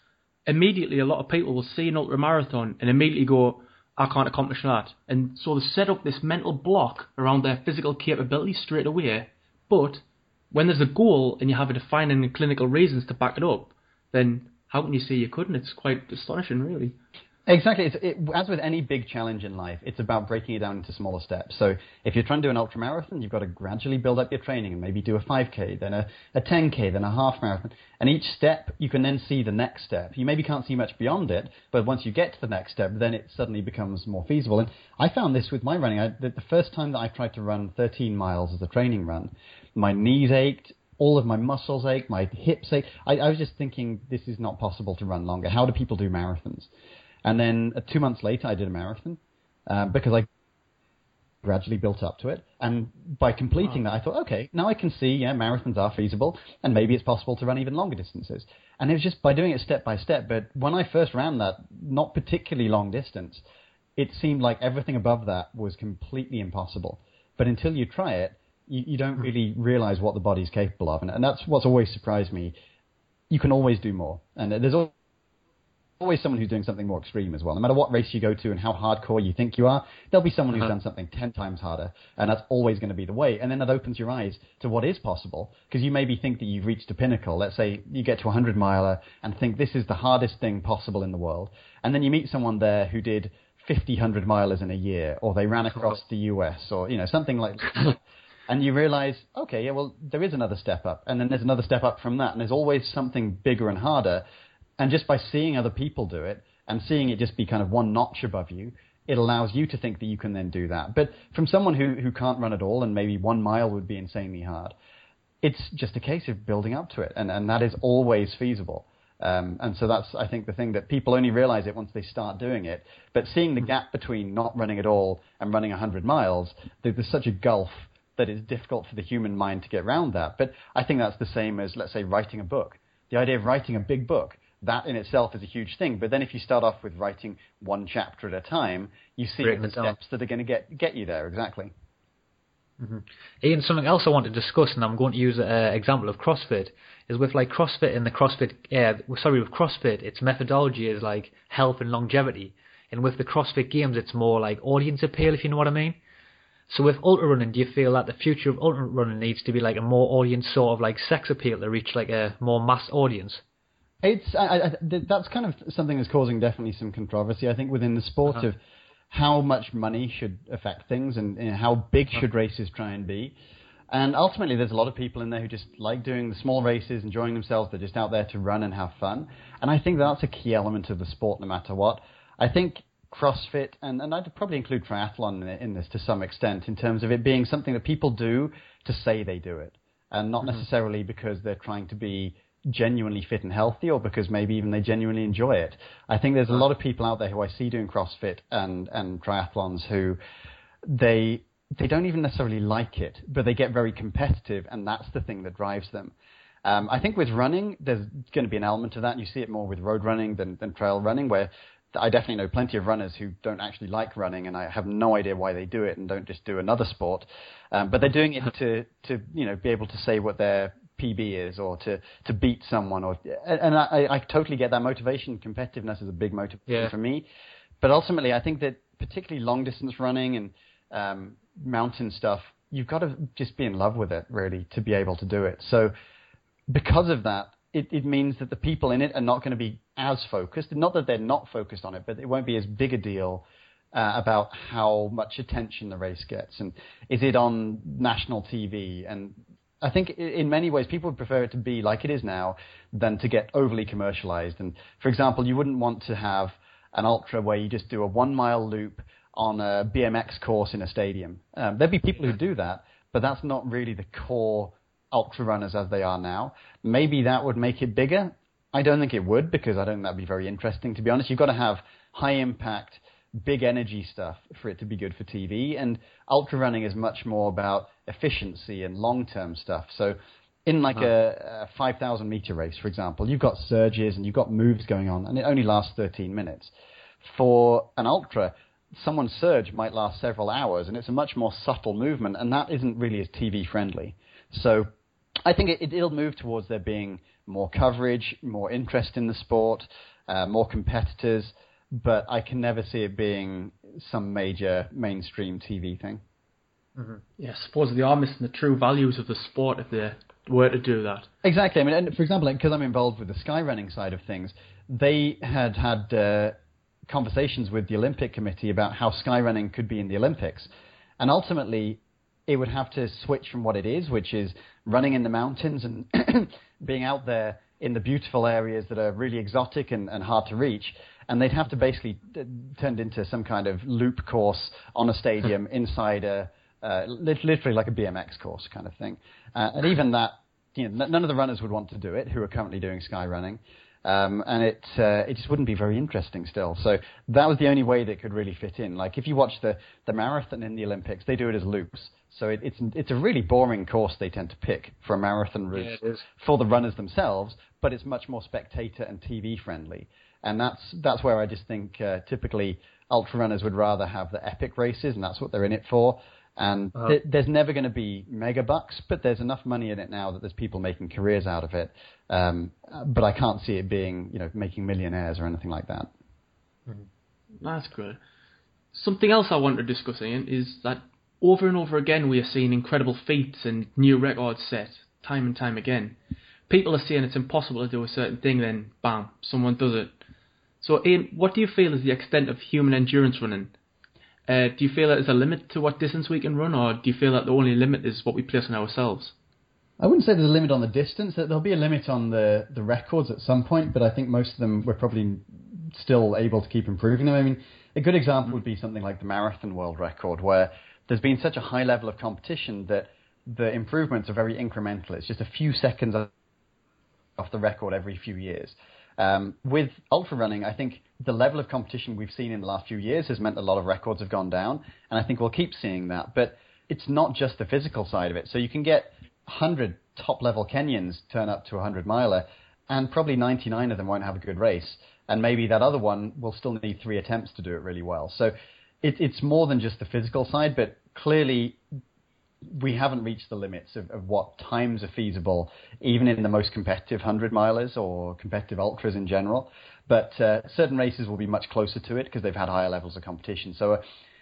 immediately a lot of people will see an ultra marathon and immediately go, I can't accomplish that, and so they set up this mental block around their physical capability straight away, but when there's a goal and you have a defining clinical reasons to back it up, then how can you say you couldn't? It's quite astonishing, really. Exactly. It, as with any big challenge in life, it's about breaking it down into smaller steps. So if you're trying to do an ultra marathon, you've got to gradually build up your training and maybe do a 5K, then a, a 10K, then a half marathon. And each step, you can then see the next step. You maybe can't see much beyond it, but once you get to the next step, then it suddenly becomes more feasible. And I found this with my running. I, the, the first time that I tried to run 13 miles as a training run, my knees ached, all of my muscles ached, my hips ached. I, I was just thinking, this is not possible to run longer. How do people do marathons? And then uh, two months later, I did a marathon uh, because I gradually built up to it. And by completing that, I thought, okay, now I can see, yeah, marathons are feasible, and maybe it's possible to run even longer distances. And it was just by doing it step by step. But when I first ran that, not particularly long distance, it seemed like everything above that was completely impossible. But until you try it, you, you don't hmm. really realize what the body's capable of, and, and that's what's always surprised me. You can always do more, and there's always someone who's doing something more extreme as well. No matter what race you go to and how hardcore you think you are, there'll be someone who's uh-huh. done something ten times harder, and that's always going to be the way. And then that opens your eyes to what is possible, because you maybe think that you've reached a pinnacle. Let's say you get to a hundred miler and think this is the hardest thing possible in the world, and then you meet someone there who did 50 hundred milers in a year, or they ran across the U.S., or you know something like. and you realize, okay, yeah, well, there is another step up, and then there's another step up from that, and there's always something bigger and harder. And just by seeing other people do it and seeing it just be kind of one notch above you, it allows you to think that you can then do that. But from someone who, who can't run at all, and maybe one mile would be insanely hard, it's just a case of building up to it, and, and that is always feasible. Um, and so that's, I think, the thing that people only realize it once they start doing it. But seeing the gap between not running at all and running 100 miles, there's such a gulf that it's difficult for the human mind to get around that. But I think that's the same as, let's say, writing a book. The idea of writing a big book, that in itself is a huge thing. But then if you start off with writing one chapter at a time, you see the steps that are going to get, get you there, exactly. Mm-hmm. Ian, something else I want to discuss, and I'm going to use an example of CrossFit, is with like CrossFit and the CrossFit, uh, sorry, with CrossFit, its methodology is like health and longevity, and with the CrossFit Games, it's more like audience appeal, if you know what I mean. So with ultra running, do you feel that the future of ultra running needs to be like a more audience sort of like sex appeal to reach like a more mass audience? It's I, I, that's kind of something that's causing definitely some controversy. I think within the sport uh-huh. of how much money should affect things and you know, how big uh-huh. should races try and be. And ultimately, there's a lot of people in there who just like doing the small races, enjoying themselves. They're just out there to run and have fun. And I think that's a key element of the sport, no matter what. I think CrossFit, and, and I'd probably include triathlon in, in, this to some extent, in terms of it being something that people do to say they do it, and not mm-hmm. necessarily because they're trying to be genuinely fit and healthy, or because maybe even they genuinely enjoy it. I think there's a lot of people out there who I see doing CrossFit and and triathlons who they they don't even necessarily like it, but they get very competitive, and that's the thing that drives them. Um, I think with running, there's going to be an element of that. And you see it more with road running than, than trail running, where I definitely know plenty of runners who don't actually like running, and I have no idea why they do it and don't just do another sport. Um, but they're doing it to to you know be able to say what their PB is or to to beat someone or and I, I totally get that motivation. Competitiveness is a big motivation yeah. for me, but ultimately I think that particularly long distance running and um, mountain stuff, you've got to just be in love with it really to be able to do it. So because of that, it, it means that the people in it are not going to be as focused. Not that they're not focused on it, but it won't be as big a deal uh, about how much attention the race gets and is it on national TV. And I think in many ways people would prefer it to be like it is now than to get overly commercialized. And for example, you wouldn't want to have an ultra where you just do a one mile loop on a BMX course in a stadium. Um, there'd be people who do that, but that's not really the core ultra runners as they are now. Maybe that would make it bigger. I don't think it would because I don't think that'd be very interesting. To be honest, you've got to have high impact, big energy stuff for it to be good for TV. And ultra running is much more about efficiency and long term stuff. So in like a, a 5,000 meter race, for example, you've got surges and you've got moves going on, and it only lasts 13 minutes. For an ultra, someone's surge might last several hours, and it's a much more subtle movement, and that isn't really as TV friendly. So I think it, will move towards there being more coverage, more interest in the sport, uh, more competitors, but I can never see it being some major mainstream TV thing. Mm-hmm. Yeah, I suppose they are missing the true values of the sport if they were to do that. Exactly. I mean, and for example, because I'm involved with the skyrunning side of things, they had had uh, conversations with the Olympic Committee about how skyrunning could be in the Olympics, and ultimately it would have to switch from what it is, which is running in the mountains and being out there in the beautiful areas that are really exotic and, and hard to reach. And they'd have to basically t- turned into some kind of loop course on a stadium inside a, uh, literally like a BMX course kind of thing. Uh, and even that, you know, none of the runners would want to do it who are currently doing sky running. Um, and it uh, it just wouldn't be very interesting still. So that was the only way that could really fit in. Like if you watch the the marathon in the Olympics, they do it as loops. So it, it's it's a really boring course they tend to pick for a marathon route yeah, for the runners themselves, but it's much more spectator and TV friendly. And that's that's where I just think uh, typically ultra runners would rather have the epic races, and that's what they're in it for. And uh-huh. th- there's never going to be mega bucks, but there's enough money in it now that there's people making careers out of it. Um, but I can't see it being, you know, making millionaires or anything like that. Mm-hmm. That's good. Something else I want to discuss, Ian, is that over and over again we are seeing incredible feats and new records set time and time again. People are saying it's impossible to do a certain thing, then bam, someone does it. So, Ian, what do you feel is the extent of human endurance running? Uh, do you feel that there's a limit to what distance we can run, or do you feel that the only limit is what we place on ourselves? I wouldn't say there's a limit on the distance. There'll be a limit on the, the records at some point, but I think most of them we're probably still able to keep improving them. I mean, a good example would be something like the marathon world record, where there's been such a high level of competition that the improvements are very incremental. It's just a few seconds off the record every few years. Um, with ultra running, I think the level of competition we've seen in the last few years has meant a lot of records have gone down, and I think we'll keep seeing that. But it's not just the physical side of it. So you can get 100 top level Kenyans turn up to a 100 miler, and probably 99 of them won't have a good race. And maybe that other one will still need three attempts to do it really well. So it, it's more than just the physical side, but clearly we haven't reached the limits of, of what times are feasible, even in the most competitive 100 milers or competitive ultras in general. But uh, certain races will be much closer to it because they've had higher levels of competition. So a,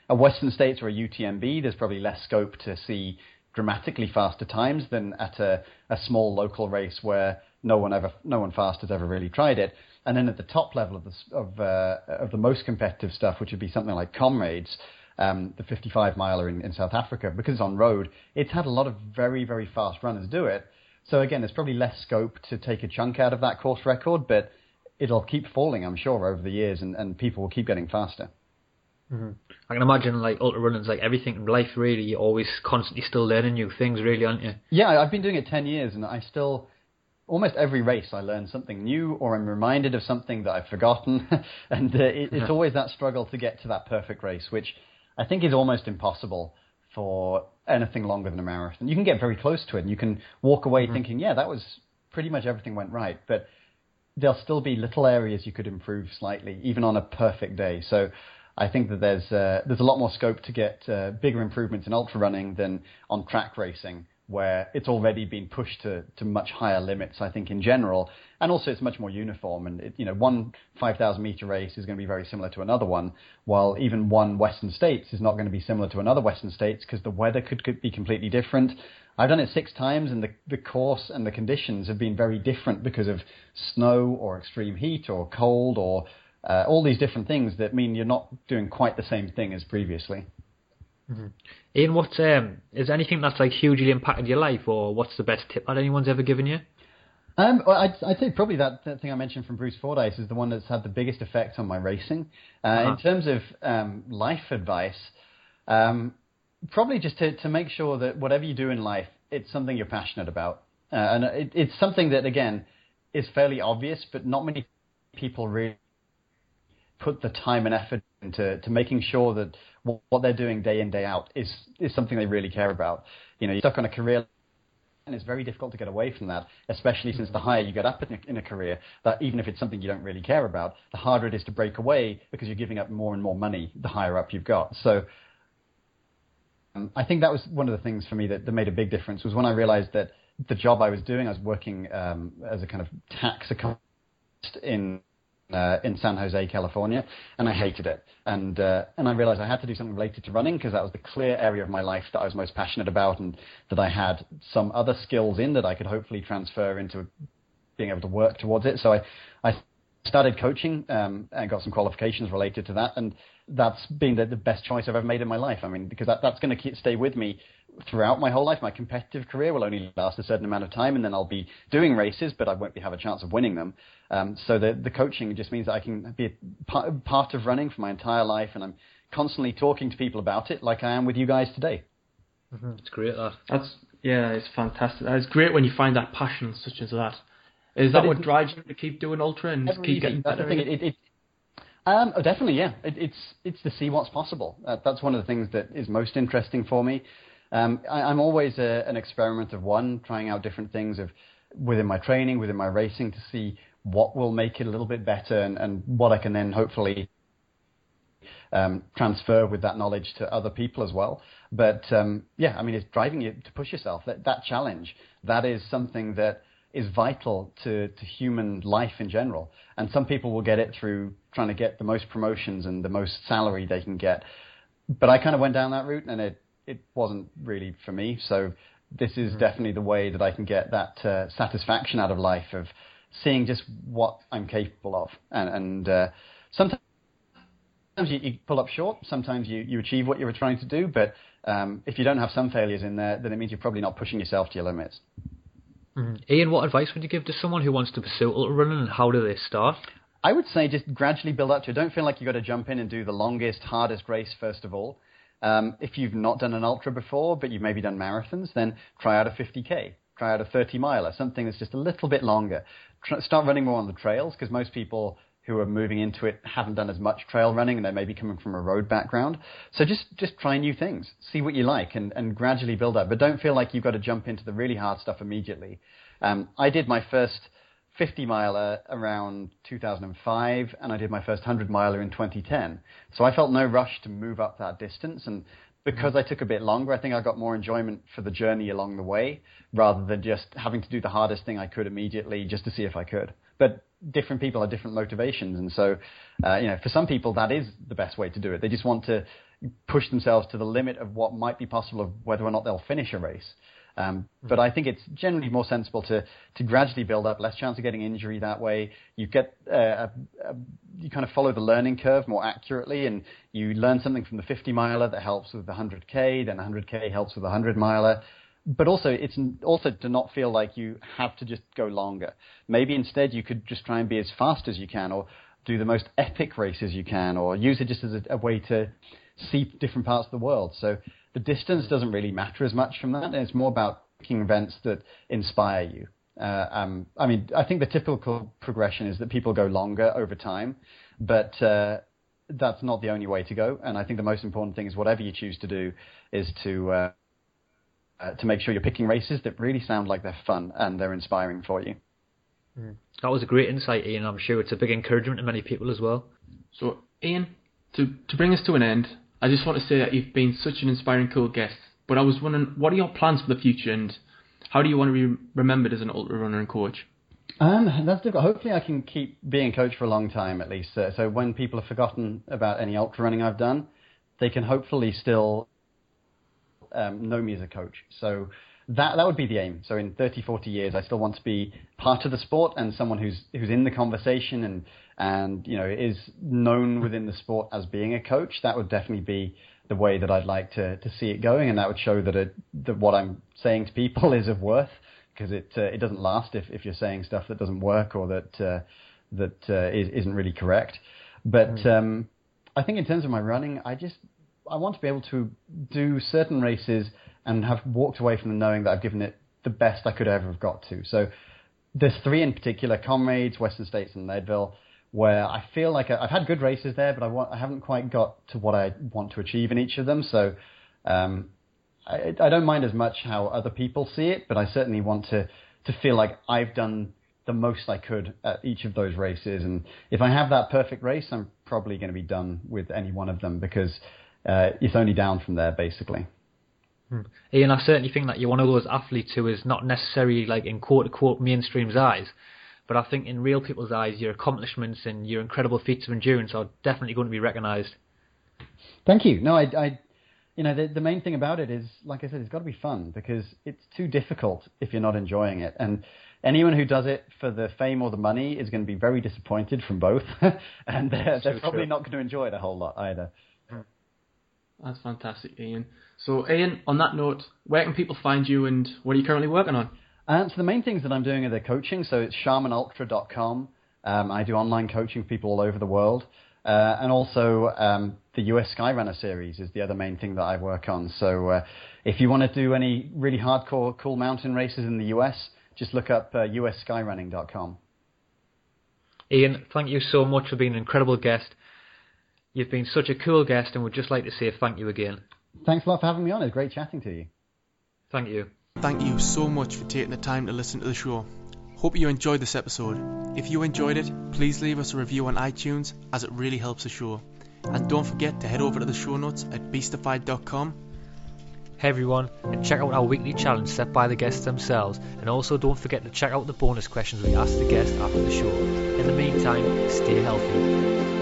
a Western States or a UTMB, there's probably less scope to see dramatically faster times than at a, a small local race where no one ever, no one fast has ever really tried it. And then at the top level of the of, uh, of the most competitive stuff, which would be something like Comrades, um, the 55 miler in, in South Africa, because it's on road, it's had a lot of very very fast runners do it. So again, there's probably less scope to take a chunk out of that course record, but it'll keep falling, I'm sure, over the years, and, and people will keep getting faster. Mm-hmm. I can imagine like ultra running's like everything in life. Really, you're always constantly still learning new things, really, aren't you? Yeah, I've been doing it ten years, and I still almost every race I learn something new, or I'm reminded of something that I've forgotten, and uh, it, it's always that struggle to get to that perfect race, which I think is almost impossible for anything longer than a marathon. You can get very close to it, and you can walk away mm-hmm. thinking, yeah, that was pretty much everything went right, but there'll still be little areas you could improve slightly, even on a perfect day. So I think that there's uh, there's a lot more scope to get uh, bigger improvements in ultra running than on track racing, where it's already been pushed to, to much higher limits. I think in general, and also it's much more uniform. And it, you know, one 5,000 meter race is going to be very similar to another one, while even one Western States is not going to be similar to another Western States because the weather could, could be completely different. I've done it six times, and the, the course and the conditions have been very different because of snow or extreme heat or cold or uh, all these different things that mean you're not doing quite the same thing as previously. Mm-hmm. Ian, what um, is anything that's like hugely impacted your life, or what's the best tip that anyone's ever given you? Um, well, I'd, I'd, say probably that, that, thing I mentioned from Bruce Fordyce is the one that's had the biggest effect on my racing. Uh, uh-huh. In terms of um, life advice, um, probably just to, to make sure that whatever you do in life, it's something you're passionate about. Uh, and it, it's something that, again, is fairly obvious, but not many people really put the time and effort into to making sure that what, they're doing day in, day out is, is something they really care about. You know, you're stuck on a career and it's very difficult to get away from that, especially since the higher you get up in a, in a, career, that even if it's something you don't really care about, the harder it is to break away because you're giving up more and more money the higher up you've got. So um, I think that was one of the things for me that, that, made a big difference was when I realized that the job I was doing, I was working um, as a kind of tax economist in uh, in San Jose, California, and I hated it. And uh, and I realized I had to do something related to running because that was the clear area of my life that I was most passionate about, and that I had some other skills in that I could hopefully transfer into being able to work towards it. So I I started coaching um, and got some qualifications related to that, and that's been the, the best choice I've ever made in my life. I mean, because that, that's going to stay with me throughout my whole life. My competitive career will only last a certain amount of time, and then I'll be doing races, but I won't be, have a chance of winning them. Um, so the, the coaching just means that I can be a part of running for my entire life, and I'm constantly talking to people about it, like I am with you guys today. Mm-hmm. It's great. That. That's yeah, it's fantastic. It's great when you find that passion such as that. Is that what drives you to keep doing ultra and keep getting better? It, it, it, um, oh, definitely, yeah. it's it's to see what's possible. Uh, that's one of the things that is most interesting for me. Um, I, am always a, an experiment of one, trying out different things of within my training, within my racing, to see what will make it a little bit better and, and what I can then hopefully um, transfer with that knowledge to other people as well. But um, yeah, I mean, it's driving you to push yourself. That, that challenge, that is something that is vital to, to human life in general. And some people will get it through trying to get the most promotions and the most salary they can get. But I kind of went down that route and it, it wasn't really for me. So this is mm-hmm. definitely the way that I can get that uh, satisfaction out of life of seeing just what I'm capable of. And, and uh, sometimes you, you, pull up short, sometimes you, you achieve what you were trying to do. But um, if you don't have some failures in there, then it means you're probably not pushing yourself to your limits. Mm-hmm. Ian, what advice would you give to someone who wants to pursue ultra running and how do they start? I would say just gradually build up to it. Don't feel like you've got to jump in and do the longest, hardest race first of all. Um, if you've not done an ultra before, but you've maybe done marathons, then try out a 50k, try out a 30 miler, something that's just a little bit longer. Start running more on the trails because most people who are moving into it haven't done as much trail running and they may be coming from a road background. So just, just try new things, see what you like and, and gradually build up. But don't feel like you've got to jump into the really hard stuff immediately. Um, I did my first 50 miler around 2005, and I did my first 100 miler in 2010. So I felt no rush to move up that distance. And because I took a bit longer, I think I got more enjoyment for the journey along the way rather than just having to do the hardest thing I could immediately just to see if I could. But different people have different motivations. And so, uh, you know, for some people, that is the best way to do it. They just want to push themselves to the limit of what might be possible of whether or not they'll finish a race. Um, but I think it's generally more sensible to, to gradually build up, less chance of getting injury that way. You get uh, a, a, you kind of follow the learning curve more accurately, and you learn something from the 50 miler that helps with the 100k, then 100k helps with the 100 miler. But also, it's also to not feel like you have to just go longer. Maybe instead you could just try and be as fast as you can, or do the most epic races you can, or use it just as a, a way to see different parts of the world. So the distance doesn't really matter as much from that, and it's more about picking events that inspire you. Uh, um, I mean, I think the typical progression is that people go longer over time, but uh, that's not the only way to go. And I think the most important thing is whatever you choose to do is to uh, uh to make sure you're picking races that really sound like they're fun and they're inspiring for you. Mm. That was a great insight, Ian. I'm sure it's a big encouragement to many people as well. So, Ian, to to bring us to an end, I just want to say that you've been such an inspiring, cool guest. But I was wondering, what are your plans for the future, and how do you want to be remembered as an ultra runner and coach? Um, that's difficult. Hopefully, I can keep being a coach for a long time at least. So when people have forgotten about any ultra running I've done, they can hopefully still um, know me as a coach. So that that would be the aim. So in 30, 40 years, I still want to be part of the sport and someone who's who's in the conversation and and you know is known within the sport as being a coach. That would definitely be the way that I'd like to to see it going, and that would show that it, that what I'm saying to people is of worth because it uh, it doesn't last if if you're saying stuff that doesn't work or that uh, that uh, is, isn't really correct. But mm. um, I think in terms of my running, I just I want to be able to do certain races and have walked away from them knowing that I've given it the best I could ever have got to. So there's three in particular: Comrades, Western States, and Leadville, where I feel like I've had good races there, but I, want, I haven't quite got to what I want to achieve in each of them. So um, I, I don't mind as much how other people see it, but I certainly want to to feel like I've done the most I could at each of those races. And if I have that perfect race, I'm probably going to be done with any one of them because uh, it's only down from there, basically. Hmm. Ian, I certainly think that you're one of those athletes who is not necessarily like in quote unquote mainstream's eyes, but I think in real people's eyes, your accomplishments and your incredible feats of endurance are definitely going to be recognised. Thank you. No, I, I you know, the, the main thing about it is, like I said, it's got to be fun because it's too difficult if you're not enjoying it. And anyone who does it for the fame or the money is going to be very disappointed from both, and they're, they're probably true. not going to enjoy it a whole lot either. That's fantastic, Ian. So, Ian, on that note, where can people find you and what are you currently working on? Um, so the main things that I'm doing are the coaching. So it's sharmanultra.com. Um, I do online coaching for people all over the world. Uh, and also um, the US Skyrunner series is the other main thing that I work on. So uh, if you want to do any really hardcore, cool mountain races in the US, just look up uh, usskyrunning.com. Ian, thank you so much for being an incredible guest. You've been such a cool guest, and would just like to say thank you again. Thanks a lot for having me on. It's great chatting to you. Thank you. Thank you so much for taking the time to listen to the show. Hope you enjoyed this episode. If you enjoyed it, please leave us a review on iTunes as it really helps the show. And don't forget to head over to the show notes at beastified.com. Hey everyone, and check out our weekly challenge set by the guests themselves, and also don't forget to check out the bonus questions we ask the guests after the show. In the meantime, stay healthy.